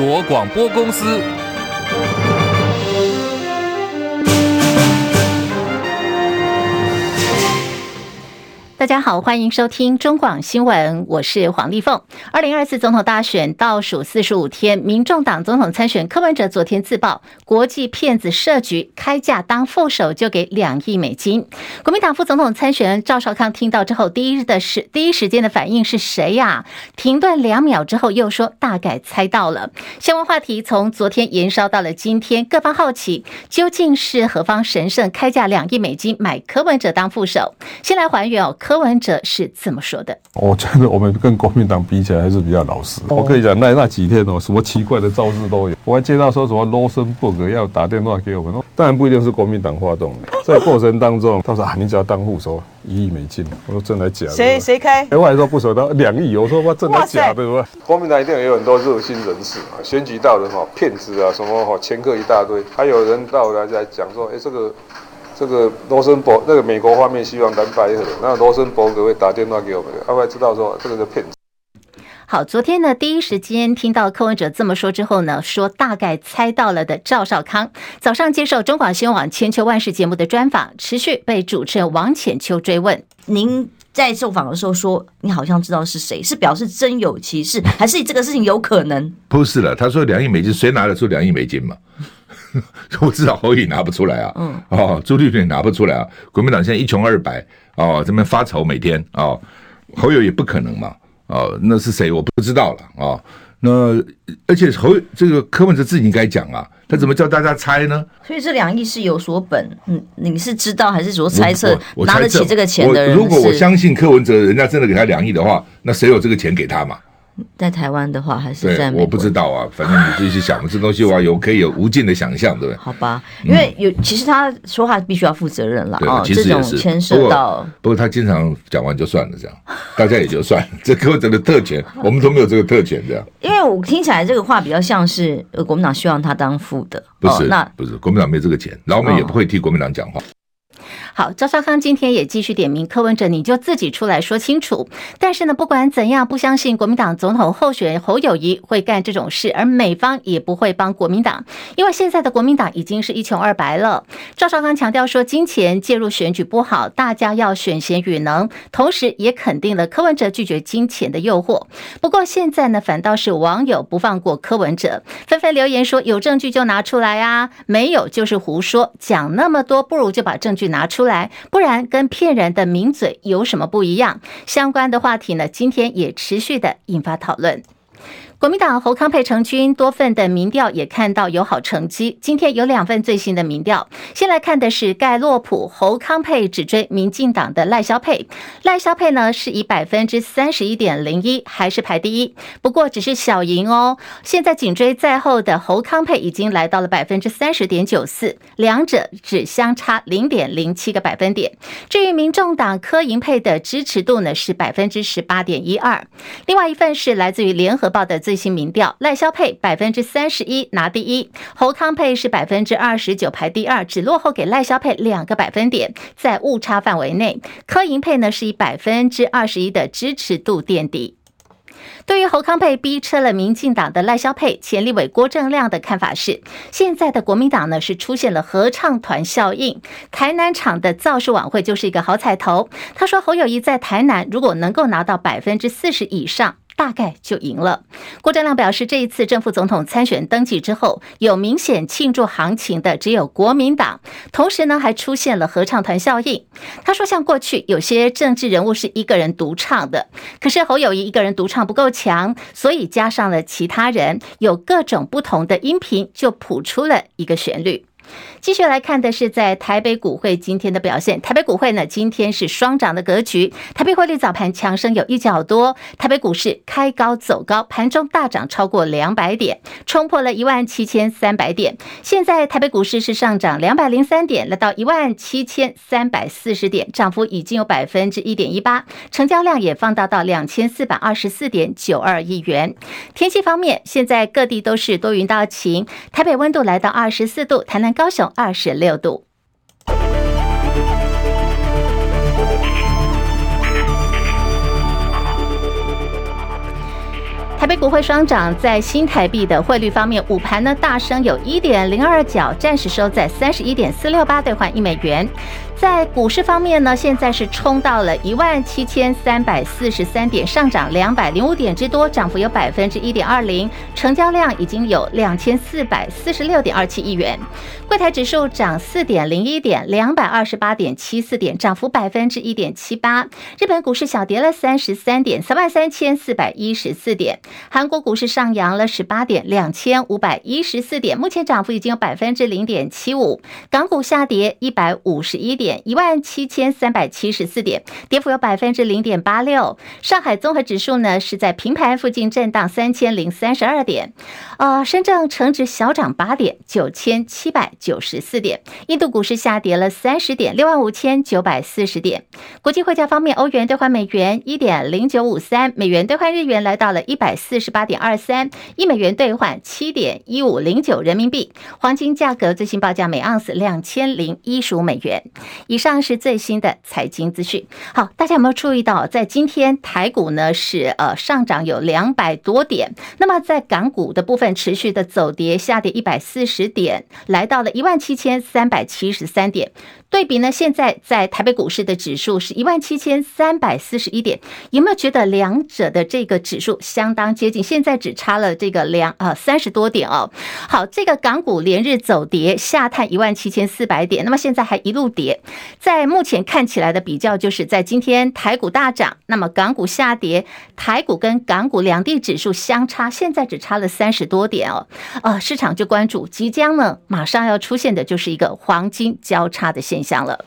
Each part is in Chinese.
国广播公司。大家好，欢迎收听中广新闻，我是黄丽凤。二零二四总统大选倒数四十五天，民众党总统参选柯文哲昨天自曝国际骗子设局，开价当副手就给两亿美金。国民党副总统参选人赵少康听到之后，第一日的时第一时间的反应是谁呀？停顿两秒之后又说大概猜到了。相关话题从昨天延烧到了今天，各方好奇究竟是何方神圣开价两亿美金买柯文哲当副手？先来还原哦。柯文哲是怎么说的：“我觉得我们跟国民党比起来还是比较老实。我跟你讲，那那几天哦，什么奇怪的招式都有。我还接到说什么罗森伯格要打电话给我们，当然不一定是国民党发动的。在过程当中，他说啊，你只要当副手，一亿美金。我说真的假的？谁谁开？我还说不熟，他两亿。我说哇，真的假的？哇国民党一定有很多热心人士啊，选举到的哈骗子啊，什么哈掮客一大堆，还有人到来在讲说，哎，这个。”这个罗森伯那个美国方面希望蓝白合，那罗森伯格会打电话给我们，他会知道说这个是骗子。好，昨天呢，第一时间听到柯文哲这么说之后呢，说大概猜到了的赵少康，早上接受中广新闻网千秋万世节目的专访，持续被主持人王浅秋追问：您在受访的时候说，你好像知道是谁，是表示真有其事，还是这个事情有可能？不是了，他说两亿美金，谁拿得出两亿美金嘛？我至少侯友拿不出来啊，嗯，哦，朱立伦也拿不出来啊，国民党现在一穷二白，哦，这边发愁每天，哦，侯友也不可能嘛，哦，那是谁我不知道了，哦，那而且侯这个柯文哲自己应该讲啊，他怎么叫大家猜呢？所以这两亿是有所本，嗯，你是知道还是说猜测？拿得起这个钱的人，如果我相信柯文哲，人家真的给他两亿的话，那谁有这个钱给他嘛？在台湾的话，还是在美国？我不知道啊，反正你自己去想，这东西我，有可以有无尽的想象，对不对？好吧，因为有其实他说话必须要负责任了啊，这种牵涉到。不过他经常讲完就算了，这样大家也就算了。这柯文哲的特权，我们都没有这个特权，这样。因为我听起来这个话比较像是国民党希望他当副的，不是？那不是国民党没这个钱，老美也不会替国民党讲话。好，赵少康今天也继续点名柯文哲，你就自己出来说清楚。但是呢，不管怎样，不相信国民党总统候选人侯友谊会干这种事，而美方也不会帮国民党，因为现在的国民党已经是一穷二白了。赵少康强调说，金钱介入选举不好，大家要选贤与能，同时也肯定了柯文哲拒绝金钱的诱惑。不过现在呢，反倒是网友不放过柯文哲，纷纷留言说，有证据就拿出来啊，没有就是胡说，讲那么多，不如就把证据拿拿。出来，不然跟骗人的名嘴有什么不一样？相关的话题呢，今天也持续的引发讨论。国民党侯康沛成军，多份的民调也看到有好成绩。今天有两份最新的民调，先来看的是盖洛普，侯康沛只追民进党的赖萧佩，赖萧佩呢是以百分之三十一点零一还是排第一，不过只是小赢哦。现在紧追在后的侯康沛已经来到了百分之三十点九四，两者只相差零点零七个百分点。至于民众党柯银配的支持度呢是百分之十八点一二，另外一份是来自于联合报的。最新民调，赖萧配百分之三十一拿第一，侯康沛是百分之二十九排第二，只落后给赖萧配两个百分点，在误差范围内。柯银配呢是以百分之二十一的支持度垫底。对于侯康沛逼车了民进党的赖萧配，前立委郭正亮的看法是，现在的国民党呢是出现了合唱团效应，台南场的造势晚会就是一个好彩头。他说侯友谊在台南如果能够拿到百分之四十以上。大概就赢了。郭正亮表示，这一次正副总统参选登记之后，有明显庆祝行情的只有国民党，同时呢还出现了合唱团效应。他说，像过去有些政治人物是一个人独唱的，可是侯友谊一个人独唱不够强，所以加上了其他人，有各种不同的音频，就谱出了一个旋律。继续来看的是在台北股会今天的表现。台北股会呢，今天是双涨的格局。台北汇率早盘强升有一角多，台北股市开高走高，盘中大涨超过两百点，冲破了一万七千三百点。现在台北股市是上涨两百零三点，来到一万七千三百四十点，涨幅已经有百分之一点一八，成交量也放大到两千四百二十四点九二亿元。天气方面，现在各地都是多云到晴，台北温度来到二十四度，台南。高雄二十六度。台北股汇双涨，在新台币的汇率方面，午盘呢大升有一点零二角，暂时收在三十一点四六八兑换一美元。在股市方面呢，现在是冲到了一万七千三百四十三点，上涨两百零五点之多，涨幅有百分之一点二零，成交量已经有两千四百四十六点二七亿元。柜台指数涨四点零一点，两百二十八点七四点，涨幅百分之一点七八。日本股市小跌了三十三点，三万三千四百一十四点。韩国股市上扬了十八点，两千五百一十四点，目前涨幅已经有百分之零点七五。港股下跌一百五十一点。一万七千三百七十四点，跌幅有百分之零点八六。上海综合指数呢是在平盘附近震荡三千零三十二点。呃，深圳成指小涨八点，九千七百九十四点。印度股市下跌了三十点，六万五千九百四十点。国际汇价方面，欧元兑换美元一点零九五三，美元兑换日元来到了一百四十八点二三，一美元兑换七点一五零九人民币。黄金价格最新报价每盎司两千零一十五美元。以上是最新的财经资讯。好，大家有没有注意到，在今天台股呢是呃上涨有两百多点，那么在港股的部分持续的走跌，下跌一百四十点，来到了一万七千三百七十三点。对比呢，现在在台北股市的指数是一万七千三百四十一点，有没有觉得两者的这个指数相当接近？现在只差了这个两呃三十多点哦。好，这个港股连日走跌，下探一万七千四百点，那么现在还一路跌。在目前看起来的比较，就是在今天台股大涨，那么港股下跌，台股跟港股两地指数相差，现在只差了三十多点哦。呃，市场就关注即将呢马上要出现的就是一个黄金交叉的现象。了。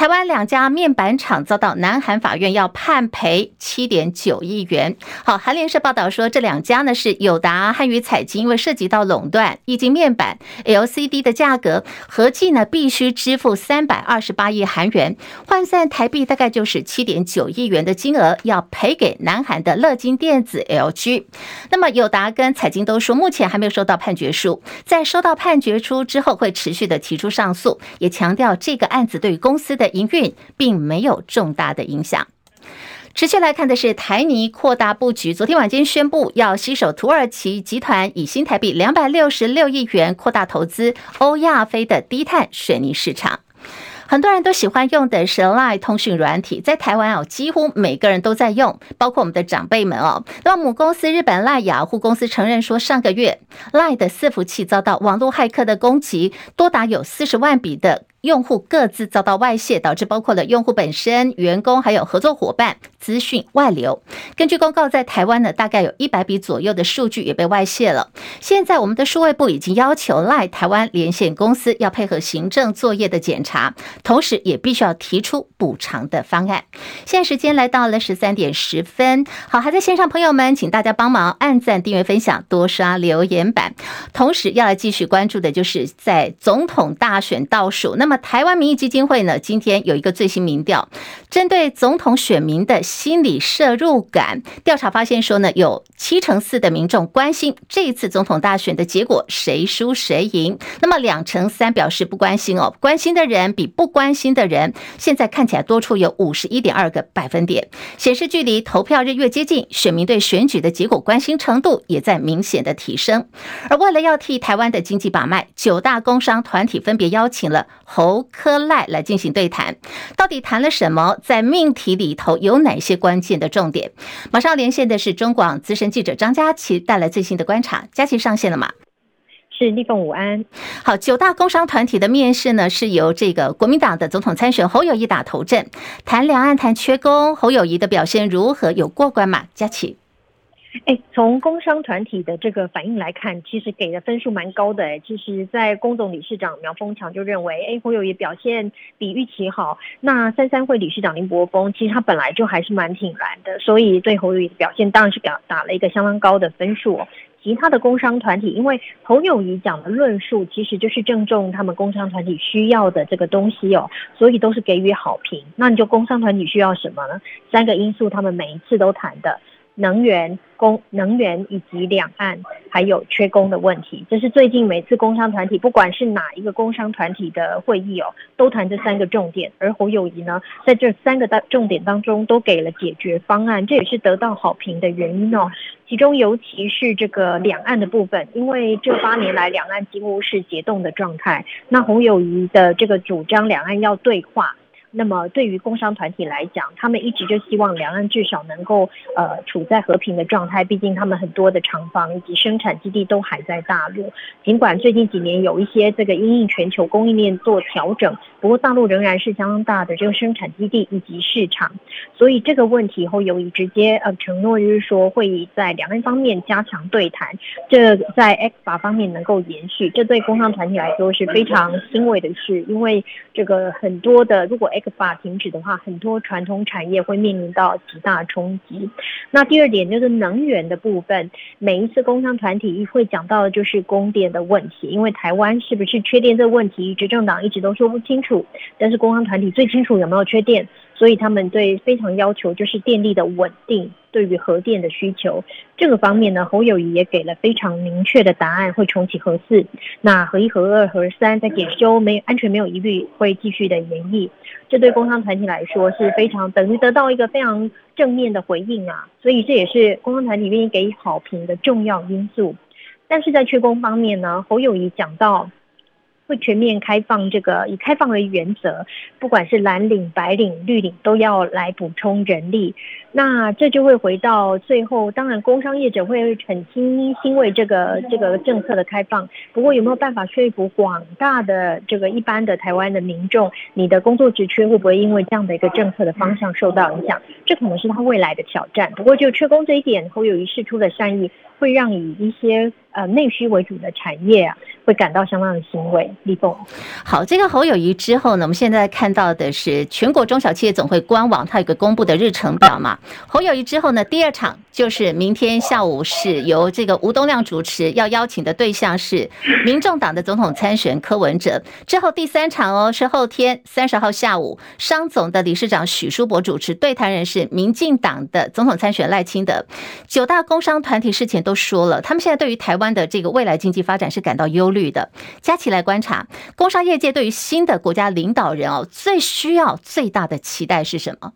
台湾两家面板厂遭到南韩法院要判赔七点九亿元。好，韩联社报道说，这两家呢是友达汉语彩晶，因为涉及到垄断，液晶面板 LCD 的价格合计呢必须支付三百二十八亿韩元，换算台币大概就是七点九亿元的金额，要赔给南韩的乐金电子 LG。那么友达跟彩晶都说，目前还没有收到判决书，在收到判决书之后会持续的提出上诉，也强调这个案子对于公司的营运并没有重大的影响。持续来看的是台泥扩大布局，昨天晚间宣布要携手土耳其集团，以新台币两百六十六亿元扩大投资欧亚非的低碳水泥市场。很多人都喜欢用的是 LINE 通讯软体，在台湾哦，几乎每个人都在用，包括我们的长辈们哦。那么母公司日本赖雅虎公司承认说，上个月 LINE 的伺服器遭到网络骇客的攻击，多达有四十万笔的。用户各自遭到外泄，导致包括了用户本身、员工还有合作伙伴资讯外流。根据公告，在台湾呢，大概有一百笔左右的数据也被外泄了。现在我们的数位部已经要求赖台湾连线公司要配合行政作业的检查，同时也必须要提出补偿的方案。现在时间来到了十三点十分，好，还在线上朋友们，请大家帮忙按赞、订阅、分享、多刷留言板。同时要来继续关注的就是在总统大选倒数，那那么，台湾民意基金会呢，今天有一个最新民调，针对总统选民的心理摄入感调查发现说呢，有七成四的民众关心这一次总统大选的结果谁输谁赢。那么两成三表示不关心哦，关心的人比不关心的人现在看起来多出有五十一点二个百分点，显示距离投票日越接近，选民对选举的结果关心程度也在明显的提升。而为了要替台湾的经济把脉，九大工商团体分别邀请了。侯科赖来进行对谈，到底谈了什么？在命题里头有哪些关键的重点？马上连线的是中广资深记者张佳琪，带来最新的观察。佳琪上线了吗？是立凤午安。好，九大工商团体的面试呢，是由这个国民党的总统参选侯友谊打头阵，谈两岸谈缺工，侯友谊的表现如何？有过关吗？佳琪。哎，从工商团体的这个反应来看，其实给的分数蛮高的。哎，其实，在工总理事长苗丰强就认为，哎，侯友宜表现比预期好。那三三会理事长林柏峰，其实他本来就还是蛮挺蓝的，所以对侯友宜的表现当然是给打了一个相当高的分数。其他的工商团体，因为侯友宜讲的论述其实就是正中他们工商团体需要的这个东西哦，所以都是给予好评。那你就工商团体需要什么呢？三个因素，他们每一次都谈的。能源、工能源以及两岸还有缺工的问题。这是最近每次工商团体，不管是哪一个工商团体的会议哦，都谈这三个重点。而侯友谊呢，在这三个大重点当中，都给了解决方案，这也是得到好评的原因哦。其中尤其是这个两岸的部分，因为这八年来两岸几乎是结冻的状态，那侯友谊的这个主张，两岸要对话。那么对于工商团体来讲，他们一直就希望两岸至少能够呃处在和平的状态。毕竟他们很多的厂房以及生产基地都还在大陆。尽管最近几年有一些这个因应全球供应链做调整，不过大陆仍然是相当大的这个生产基地以及市场。所以这个问题后，由于直接呃承诺就是说会在两岸方面加强对谈，这在 ECFA 方面能够延续，这对工商团体来说是非常欣慰的事。因为这个很多的如果 ECFA 停止的话，很多传统产业会面临到极大冲击。那第二点就是能源的部分，每一次工商团体会讲到的就是供电的问题，因为台湾是不是缺电这个问题，执政党一直都说不清楚，但是工商团体最清楚有没有缺电。所以他们对非常要求就是电力的稳定，对于核电的需求这个方面呢，侯友宜也给了非常明确的答案，会重启核四，那核一、核二、核三在检修没安全没有疑虑，会继续的延役。这对工商团体来说是非常等于得到一个非常正面的回应啊，所以这也是工商团体愿意给予好评的重要因素。但是在缺工方面呢，侯友宜讲到。会全面开放，这个以开放为原则，不管是蓝领、白领、绿领，都要来补充人力。那这就会回到最后，当然工商业者会很欣欣慰这个这个政策的开放。不过有没有办法说服广大的这个一般的台湾的民众？你的工作职缺会不会因为这样的一个政策的方向受到影响？这可能是他未来的挑战。不过就缺工这一点，侯友宜释出的善意，会让以一些呃内需为主的产业啊。会感到相当的欣慰。立峰，好，这个侯友谊之后呢，我们现在看到的是全国中小企业总会官网，它有个公布的日程表嘛。侯友谊之后呢，第二场就是明天下午是由这个吴东亮主持，要邀请的对象是 民众党的总统参选柯文哲。之后第三场哦，是后天三十号下午，商总的理事长许书博主持，对谈人是民进党的总统参选赖清德。九大工商团体事前都说了，他们现在对于台湾的这个未来经济发展是感到忧虑。的，加起来观察，工商业界对于新的国家领导人哦，最需要最大的期待是什么？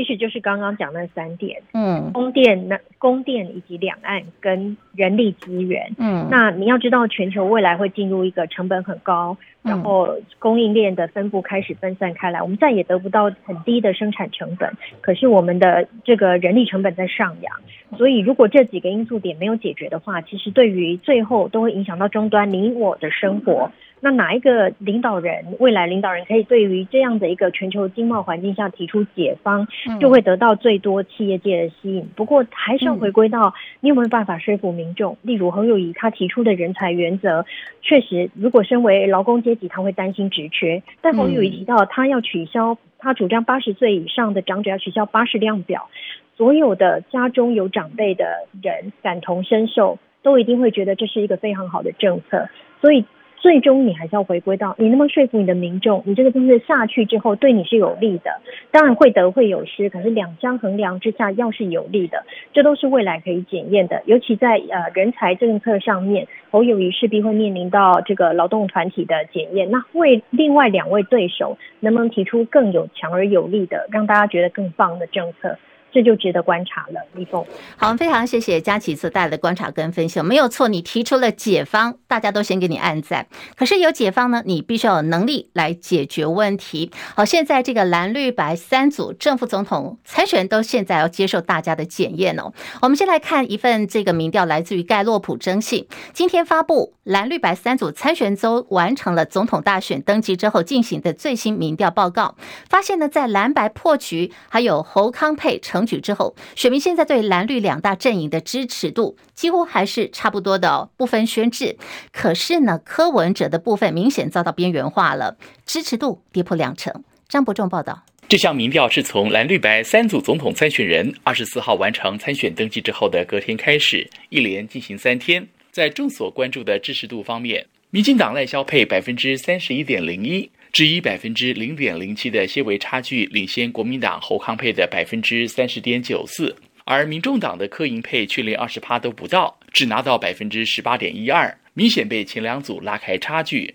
其实就是刚刚讲那三点，嗯，供电、那供电以及两岸跟人力资源，嗯，那你要知道，全球未来会进入一个成本很高，然后供应链的分布开始分散开来，我们再也得不到很低的生产成本，可是我们的这个人力成本在上扬，所以如果这几个因素点没有解决的话，其实对于最后都会影响到终端你我的生活。那哪一个领导人，未来领导人可以对于这样的一个全球经贸环境下提出解方，就会得到最多企业界的吸引。不过还是要回归到你有没有办法说服民众。例如侯友谊他提出的人才原则，确实如果身为劳工阶级，他会担心职缺。但侯友谊提到他要取消，他主张八十岁以上的长者要取消八十量表，所有的家中有长辈的人感同身受，都一定会觉得这是一个非常好的政策。所以。最终你还是要回归到你能不能说服你的民众，你这个政策下去之后对你是有利的，当然会得会有失，可是两相衡量之下要是有利的，这都是未来可以检验的。尤其在呃人才政策上面，侯友宜势必会面临到这个劳动团体的检验。那为另外两位对手能不能提出更有强而有力的，让大家觉得更棒的政策？这就值得观察了，李峰。好，非常谢谢佳琪所带来的观察跟分析。没有错，你提出了解方，大家都先给你按赞。可是有解方呢，你必须要有能力来解决问题。好，现在这个蓝绿白三组正副总统参选都现在要接受大家的检验哦。我们先来看一份这个民调，来自于盖洛普征信，今天发布蓝绿白三组参选人都完成了总统大选登记之后进行的最新民调报告，发现呢，在蓝白破局，还有侯康佩成。选举之后，选民现在对蓝绿两大阵营的支持度几乎还是差不多的哦，不分轩輊。可是呢，柯文哲的部分明显遭到边缘化了，支持度跌破两成。张伯仲报道，这项民调是从蓝绿白三组总统参选人二十四号完成参选登记之后的隔天开始，一连进行三天。在众所关注的支持度方面，民进党赖萧配百分之三十一点零一。只以百分之零点零七的些微差距领先国民党侯康配的百分之三十点九四，而民众党的柯银配却连二十趴都不到，只拿到百分之十八点一二，明显被前两组拉开差距。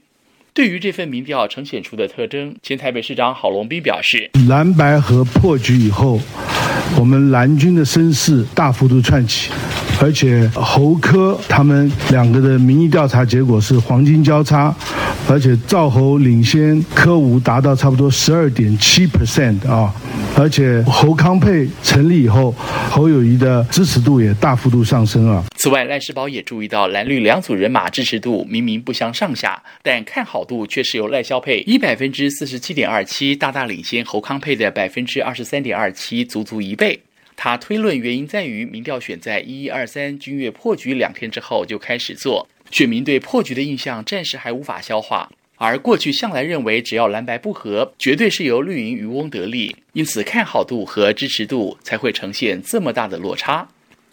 对于这份民调呈现出的特征，前台北市长郝龙斌表示：蓝白河破局以后，我们蓝军的声势大幅度窜起，而且侯科他们两个的民意调查结果是黄金交叉，而且赵侯领先科吴达到差不多十二点七 percent 啊，而且侯康配成立以后，侯友谊的支持度也大幅度上升啊。此外，赖世宝也注意到蓝绿两组人马支持度明明不相上下，但看好度却是由赖萧配以百分之四十七点二七大大领先侯康配的百分之二十三点二七，足足一倍。他推论原因在于民调选在一一二三君月破局两天之后就开始做，选民对破局的印象暂时还无法消化，而过去向来认为只要蓝白不合，绝对是由绿营渔翁得利，因此看好度和支持度才会呈现这么大的落差。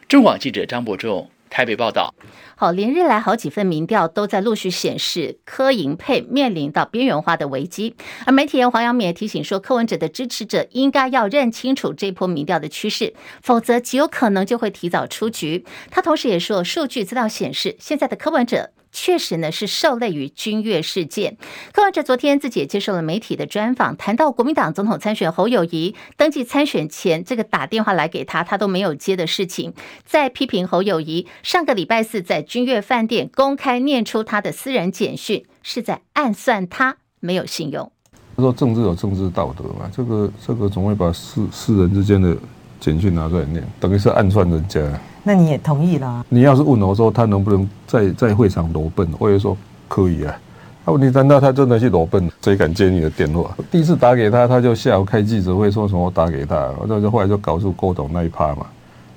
中广记者张伯仲。台北报道，好，连日来好几份民调都在陆续显示柯银配面临到边缘化的危机，而媒体人黄阳明也提醒说，柯文哲的支持者应该要认清楚这波民调的趋势，否则极有可能就会提早出局。他同时也说，数据资料显示，现在的柯文哲。确实呢，是受累于君悦事件。柯文哲昨天自己也接受了媒体的专访，谈到国民党总统参选侯友谊登记参选前，这个打电话来给他，他都没有接的事情，在批评侯友谊上个礼拜四在君悦饭店公开念出他的私人简讯，是在暗算他没有信用。他说政治有政治道德嘛，这个这个总会把私私人之间的简讯拿出来念，等于是暗算人家。那你也同意了啊？你要是问我说他能不能在在会场裸奔，我也说可以啊。那问题难道他真的去裸奔？谁敢接你的电话？第一次打给他，他就下午开记者会说什么我打给他，那就后来就搞出郭董那一趴嘛。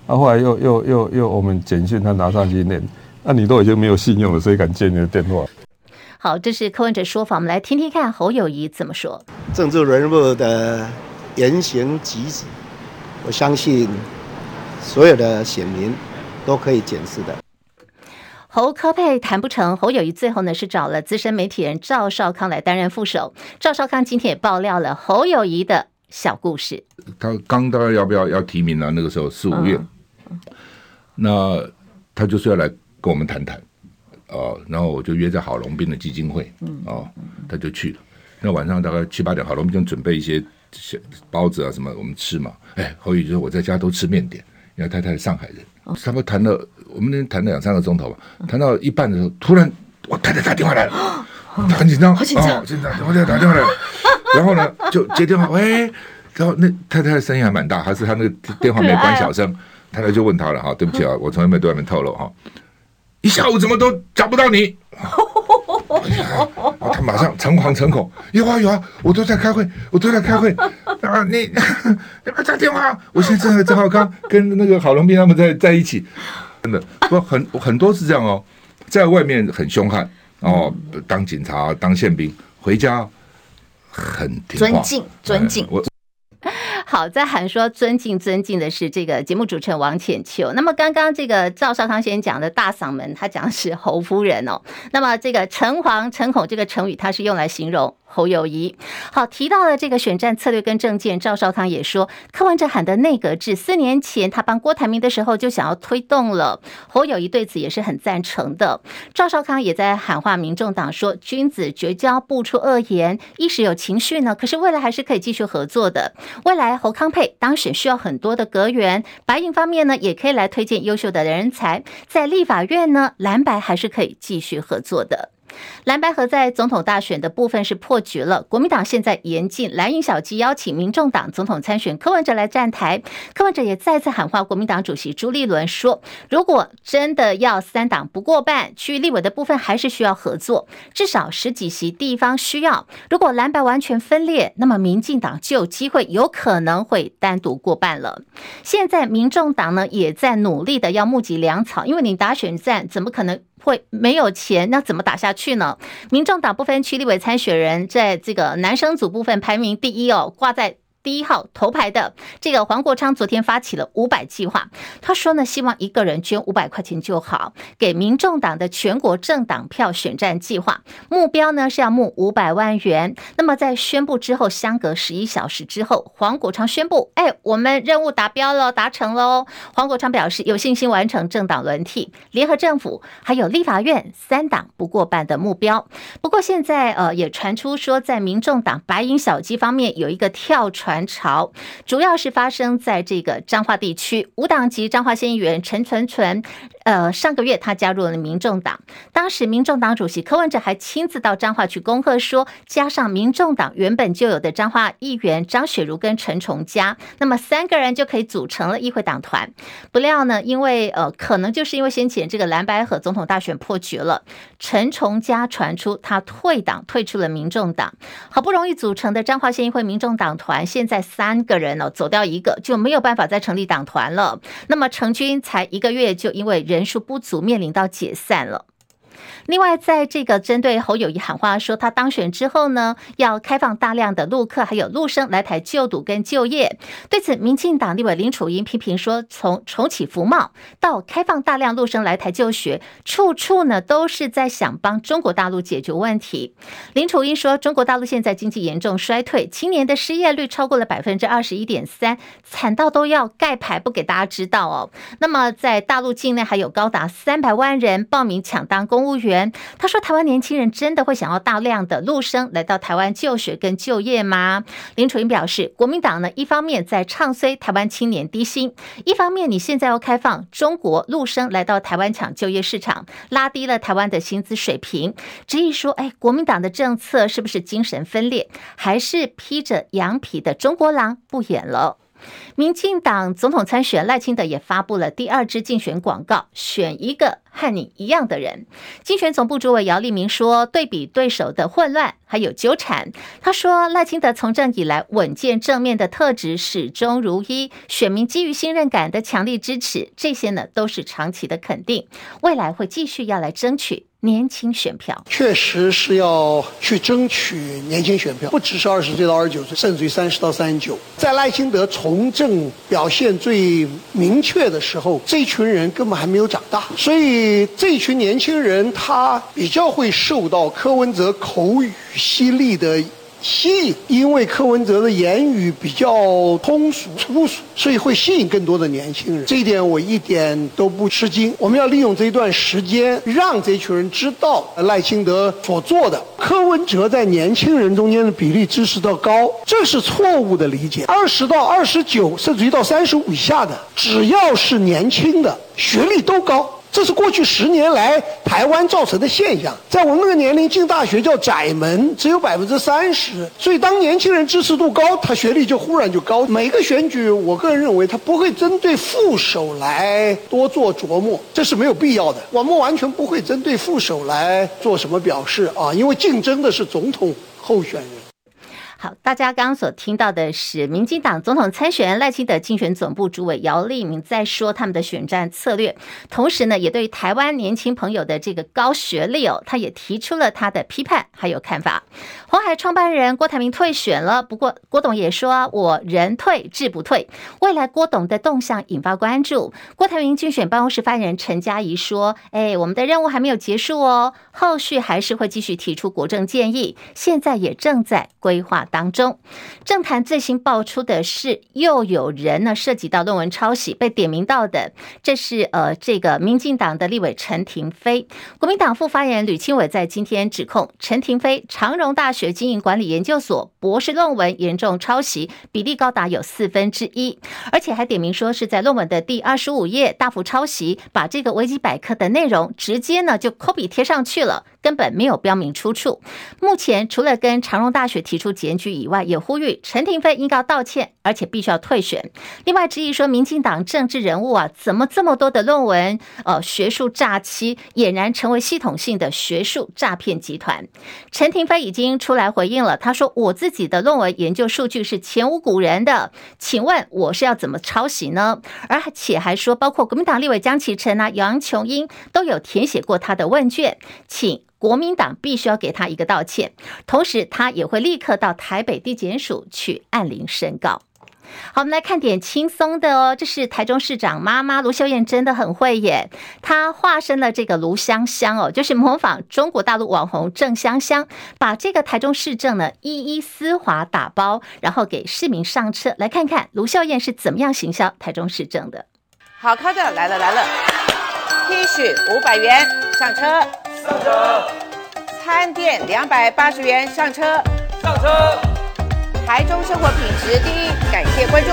那后来又又又又我们简讯他拿上去念，那你都已经没有信用了，谁敢接你的电话？好，这是柯文哲说法，我们来听听看侯友谊怎么说。政治人物的言行举止，我相信。所有的选民都可以检视的。侯科佩谈不成，侯友谊最后呢是找了资深媒体人赵少康来担任副手。赵少康今天也爆料了侯友谊的小故事。他刚大概要不要要提名呢？那个时候四五月，嗯、那他就是要来跟我们谈谈，哦，然后我就约在郝龙斌的基金会，哦，他就去了。那晚上大概七八点，郝龙斌就准备一些包子啊什么我们吃嘛。哎，侯友谊就说我在家都吃面点。因为太太是上海人，差不多谈了，我们那天谈了两三个钟头吧，谈到一半的时候，突然我太太打电话来了，她很紧张，好紧张，紧张，我太太打电话来了，然后呢就接电话，喂，然后那太太的声音还蛮大，还是她那个电话没关小声，太太就问他了哈，对不起啊，我从来没对外面透露哈，一下午怎么都找不到你。他马上诚惶诚恐，有啊有啊，我都在开会，我都在开会啊！你 你打电话，我现在正在正好刚跟那个郝龙斌他们在在一起，真的不很很多是这样哦，在外面很凶悍哦，当警察当宪兵，回家很听话，尊敬尊敬。我好，在喊说尊敬尊敬的是这个节目主持人王浅秋。那么刚刚这个赵少康先生讲的大嗓门，他讲的是侯夫人哦。那么这个诚惶诚恐这个成语，它是用来形容。侯友宜，好，提到了这个选战策略跟政见，赵少康也说，柯文哲喊的内阁制，四年前他帮郭台铭的时候就想要推动了，侯友谊对此也是很赞成的。赵少康也在喊话民众党说，君子绝交不出恶言，一时有情绪呢，可是未来还是可以继续合作的。未来侯康配当选需要很多的阁员，白营方面呢也可以来推荐优秀的人才，在立法院呢蓝白还是可以继续合作的。蓝白合在总统大选的部分是破局了，国民党现在严禁蓝营小鸡邀请民众党总统参选柯文哲来站台，柯文哲也再次喊话国民党主席朱立伦说，如果真的要三党不过半，区域立委的部分还是需要合作，至少十几席地方需要。如果蓝白完全分裂，那么民进党就有机会有可能会单独过半了。现在民众党呢也在努力的要募集粮草，因为你打选战怎么可能？会没有钱，那怎么打下去呢？民众党不分区立委参选人，在这个男生组部分排名第一哦，挂在第一号头牌的这个黄国昌昨天发起了五百计划，他说呢，希望一个人捐五百块钱就好，给民众党的全国政党票选战计划，目标呢是要募五百万元。那么在宣布之后，相隔十一小时之后，黄国昌宣布，哎，我们任务达标了，达成喽。黄国昌表示有信心完成政党轮替、联合政府还有立法院三党不过半的目标。不过现在呃也传出说，在民众党白银小鸡方面有一个跳船潮，主要是发生在这个彰化地区，五党籍彰化县议员陈纯纯。呃，上个月他加入了民众党，当时民众党主席柯文哲还亲自到彰化去恭贺，说加上民众党原本就有的彰化议员张雪茹跟陈崇佳，那么三个人就可以组成了议会党团。不料呢，因为呃，可能就是因为先前这个蓝白和总统大选破局了，陈崇佳传出他退党，退出了民众党，好不容易组成的彰化县议会民众党团，现在三个人哦，走掉一个就没有办法再成立党团了。那么成军才一个月，就因为人。人数不足，面临到解散了。另外，在这个针对侯友谊喊话说，他当选之后呢，要开放大量的陆客还有陆生来台就读跟就业。对此，民进党立委林楚英批评说，从重启服贸到开放大量陆生来台就学，处处呢都是在想帮中国大陆解决问题。林楚英说，中国大陆现在经济严重衰退，青年的失业率超过了百分之二十一点三，惨到都要盖牌不给大家知道哦。那么，在大陆境内还有高达三百万人报名抢当公务员。他说：“台湾年轻人真的会想要大量的陆生来到台湾就学跟就业吗？”林楚英表示：“国民党呢，一方面在唱衰台湾青年低薪，一方面你现在要开放中国陆生来到台湾抢就业市场，拉低了台湾的薪资水平。质疑说：‘哎，国民党的政策是不是精神分裂，还是披着羊皮的中国狼不演了？’”民进党总统参选赖清德也发布了第二支竞选广告，选一个和你一样的人。竞选总部主委姚立明说，对比对手的混乱还有纠缠，他说赖清德从政以来稳健正面的特质始终如一，选民基于信任感的强力支持，这些呢都是长期的肯定，未来会继续要来争取。年轻选票确实是要去争取年轻选票，不只是二十岁到二十九岁，甚至于三十到三十九。在赖清德从政表现最明确的时候，这群人根本还没有长大，所以这群年轻人他比较会受到柯文哲口语犀利的。吸引，因为柯文哲的言语比较通俗粗俗，所以会吸引更多的年轻人。这一点我一点都不吃惊。我们要利用这一段时间，让这群人知道赖清德所做的。柯文哲在年轻人中间的比例支持的高，这是错误的理解。二十到二十九，甚至于到三十五以下的，只要是年轻的，学历都高。这是过去十年来台湾造成的现象，在我们那个年龄进大学叫窄门，只有百分之三十。所以当年轻人支持度高，他学历就忽然就高。每个选举，我个人认为他不会针对副手来多做琢磨，这是没有必要的。我们完全不会针对副手来做什么表示啊，因为竞争的是总统候选人。好，大家刚刚所听到的是民进党总统参选赖清德竞选总部主委姚立明在说他们的选战策略，同时呢，也对台湾年轻朋友的这个高学历哦，他也提出了他的批判还有看法。红海创办人郭台铭退选了，不过郭董也说，我人退志不退。未来郭董的动向引发关注。郭台铭竞选办公室发言人陈佳仪说：“哎，我们的任务还没有结束哦，后续还是会继续提出国政建议，现在也正在规划当中。”政坛最新爆出的是，又有人呢涉及到论文抄袭被点名到的，这是呃这个民进党的立委陈亭飞。国民党副发言人吕清伟在今天指控陈亭飞长荣大学。经营管理研究所博士论文严重抄袭，比例高达有四分之一，而且还点名说是在论文的第二十五页大幅抄袭，把这个维基百科的内容直接呢就 copy 贴上去了。根本没有标明出处。目前除了跟长荣大学提出检举以外，也呼吁陈廷妃应该道歉，而且必须要退选。另外质疑说，民进党政治人物啊，怎么这么多的论文？呃，学术诈欺，俨然成为系统性的学术诈骗集团。陈廷飞已经出来回应了，他说：“我自己的论文研究数据是前无古人的，请问我是要怎么抄袭呢？”而且还说，包括国民党立委江启臣啊、杨琼英都有填写过他的问卷，请。国民党必须要给他一个道歉，同时他也会立刻到台北地检署去按铃申告。好，我们来看点轻松的哦。这是台中市长妈妈卢秀燕，真的很会耶。她化身了这个卢香香哦，就是模仿中国大陆网红郑香香，把这个台中市政呢一一丝滑打包，然后给市民上车。来看看卢秀燕是怎么样行销台中市政的。好看的来了来了，T 恤五百元上车，上车。餐店两百八十元上车，上车。台中生活品质第一，感谢关注，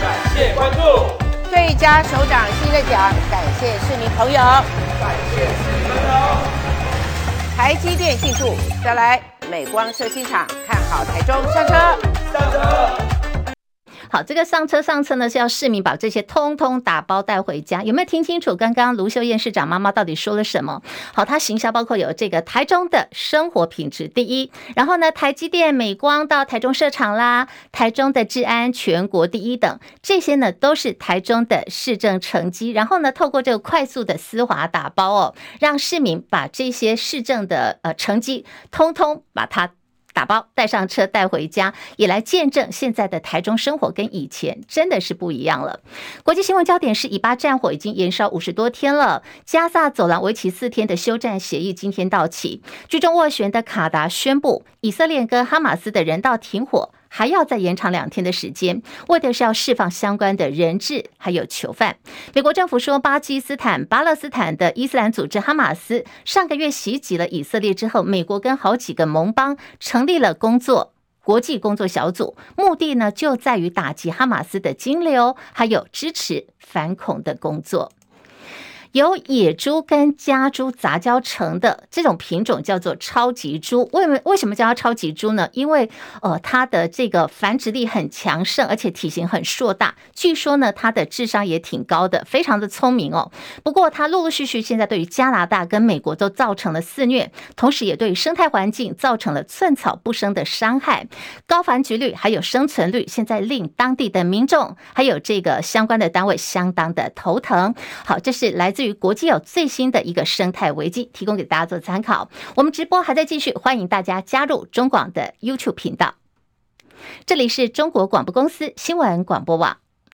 感谢关注。最佳首长新人奖，感谢市民朋友，感谢市民朋友。台积电庆祝，再来美光设新厂，看好台中，上车，上车。好，这个上车上车呢，是要市民把这些通通打包带回家。有没有听清楚刚刚卢秀燕市长妈妈到底说了什么？好，她行销包括有这个台中的生活品质第一，然后呢，台积电、美光到台中设厂啦，台中的治安全国第一等，这些呢都是台中的市政成绩。然后呢，透过这个快速的丝滑打包哦，让市民把这些市政的呃成绩通通把它。打包带上车带回家，也来见证现在的台中生活跟以前真的是不一样了。国际新闻焦点是以巴战火已经延烧五十多天了，加萨走廊为期四天的休战协议今天到期，居中斡旋的卡达宣布以色列跟哈马斯的人道停火。还要再延长两天的时间，为的是要释放相关的人质还有囚犯。美国政府说，巴基斯坦、巴勒斯坦的伊斯兰组织哈马斯上个月袭击了以色列之后，美国跟好几个盟邦成立了工作国际工作小组，目的呢就在于打击哈马斯的金流，还有支持反恐的工作。由野猪跟家猪杂交成的这种品种叫做超级猪。为为什么叫它超级猪呢？因为呃，它的这个繁殖力很强盛，而且体型很硕大。据说呢，它的智商也挺高的，非常的聪明哦。不过它陆陆续续现在对于加拿大跟美国都造成了肆虐，同时也对于生态环境造成了寸草不生的伤害。高繁殖率还有生存率，现在令当地的民众还有这个相关的单位相当的头疼。好，这是来自于国际有最新的一个生态危机，提供给大家做参考。我们直播还在继续，欢迎大家加入中广的 YouTube 频道。这里是中国广播公司新闻广播网。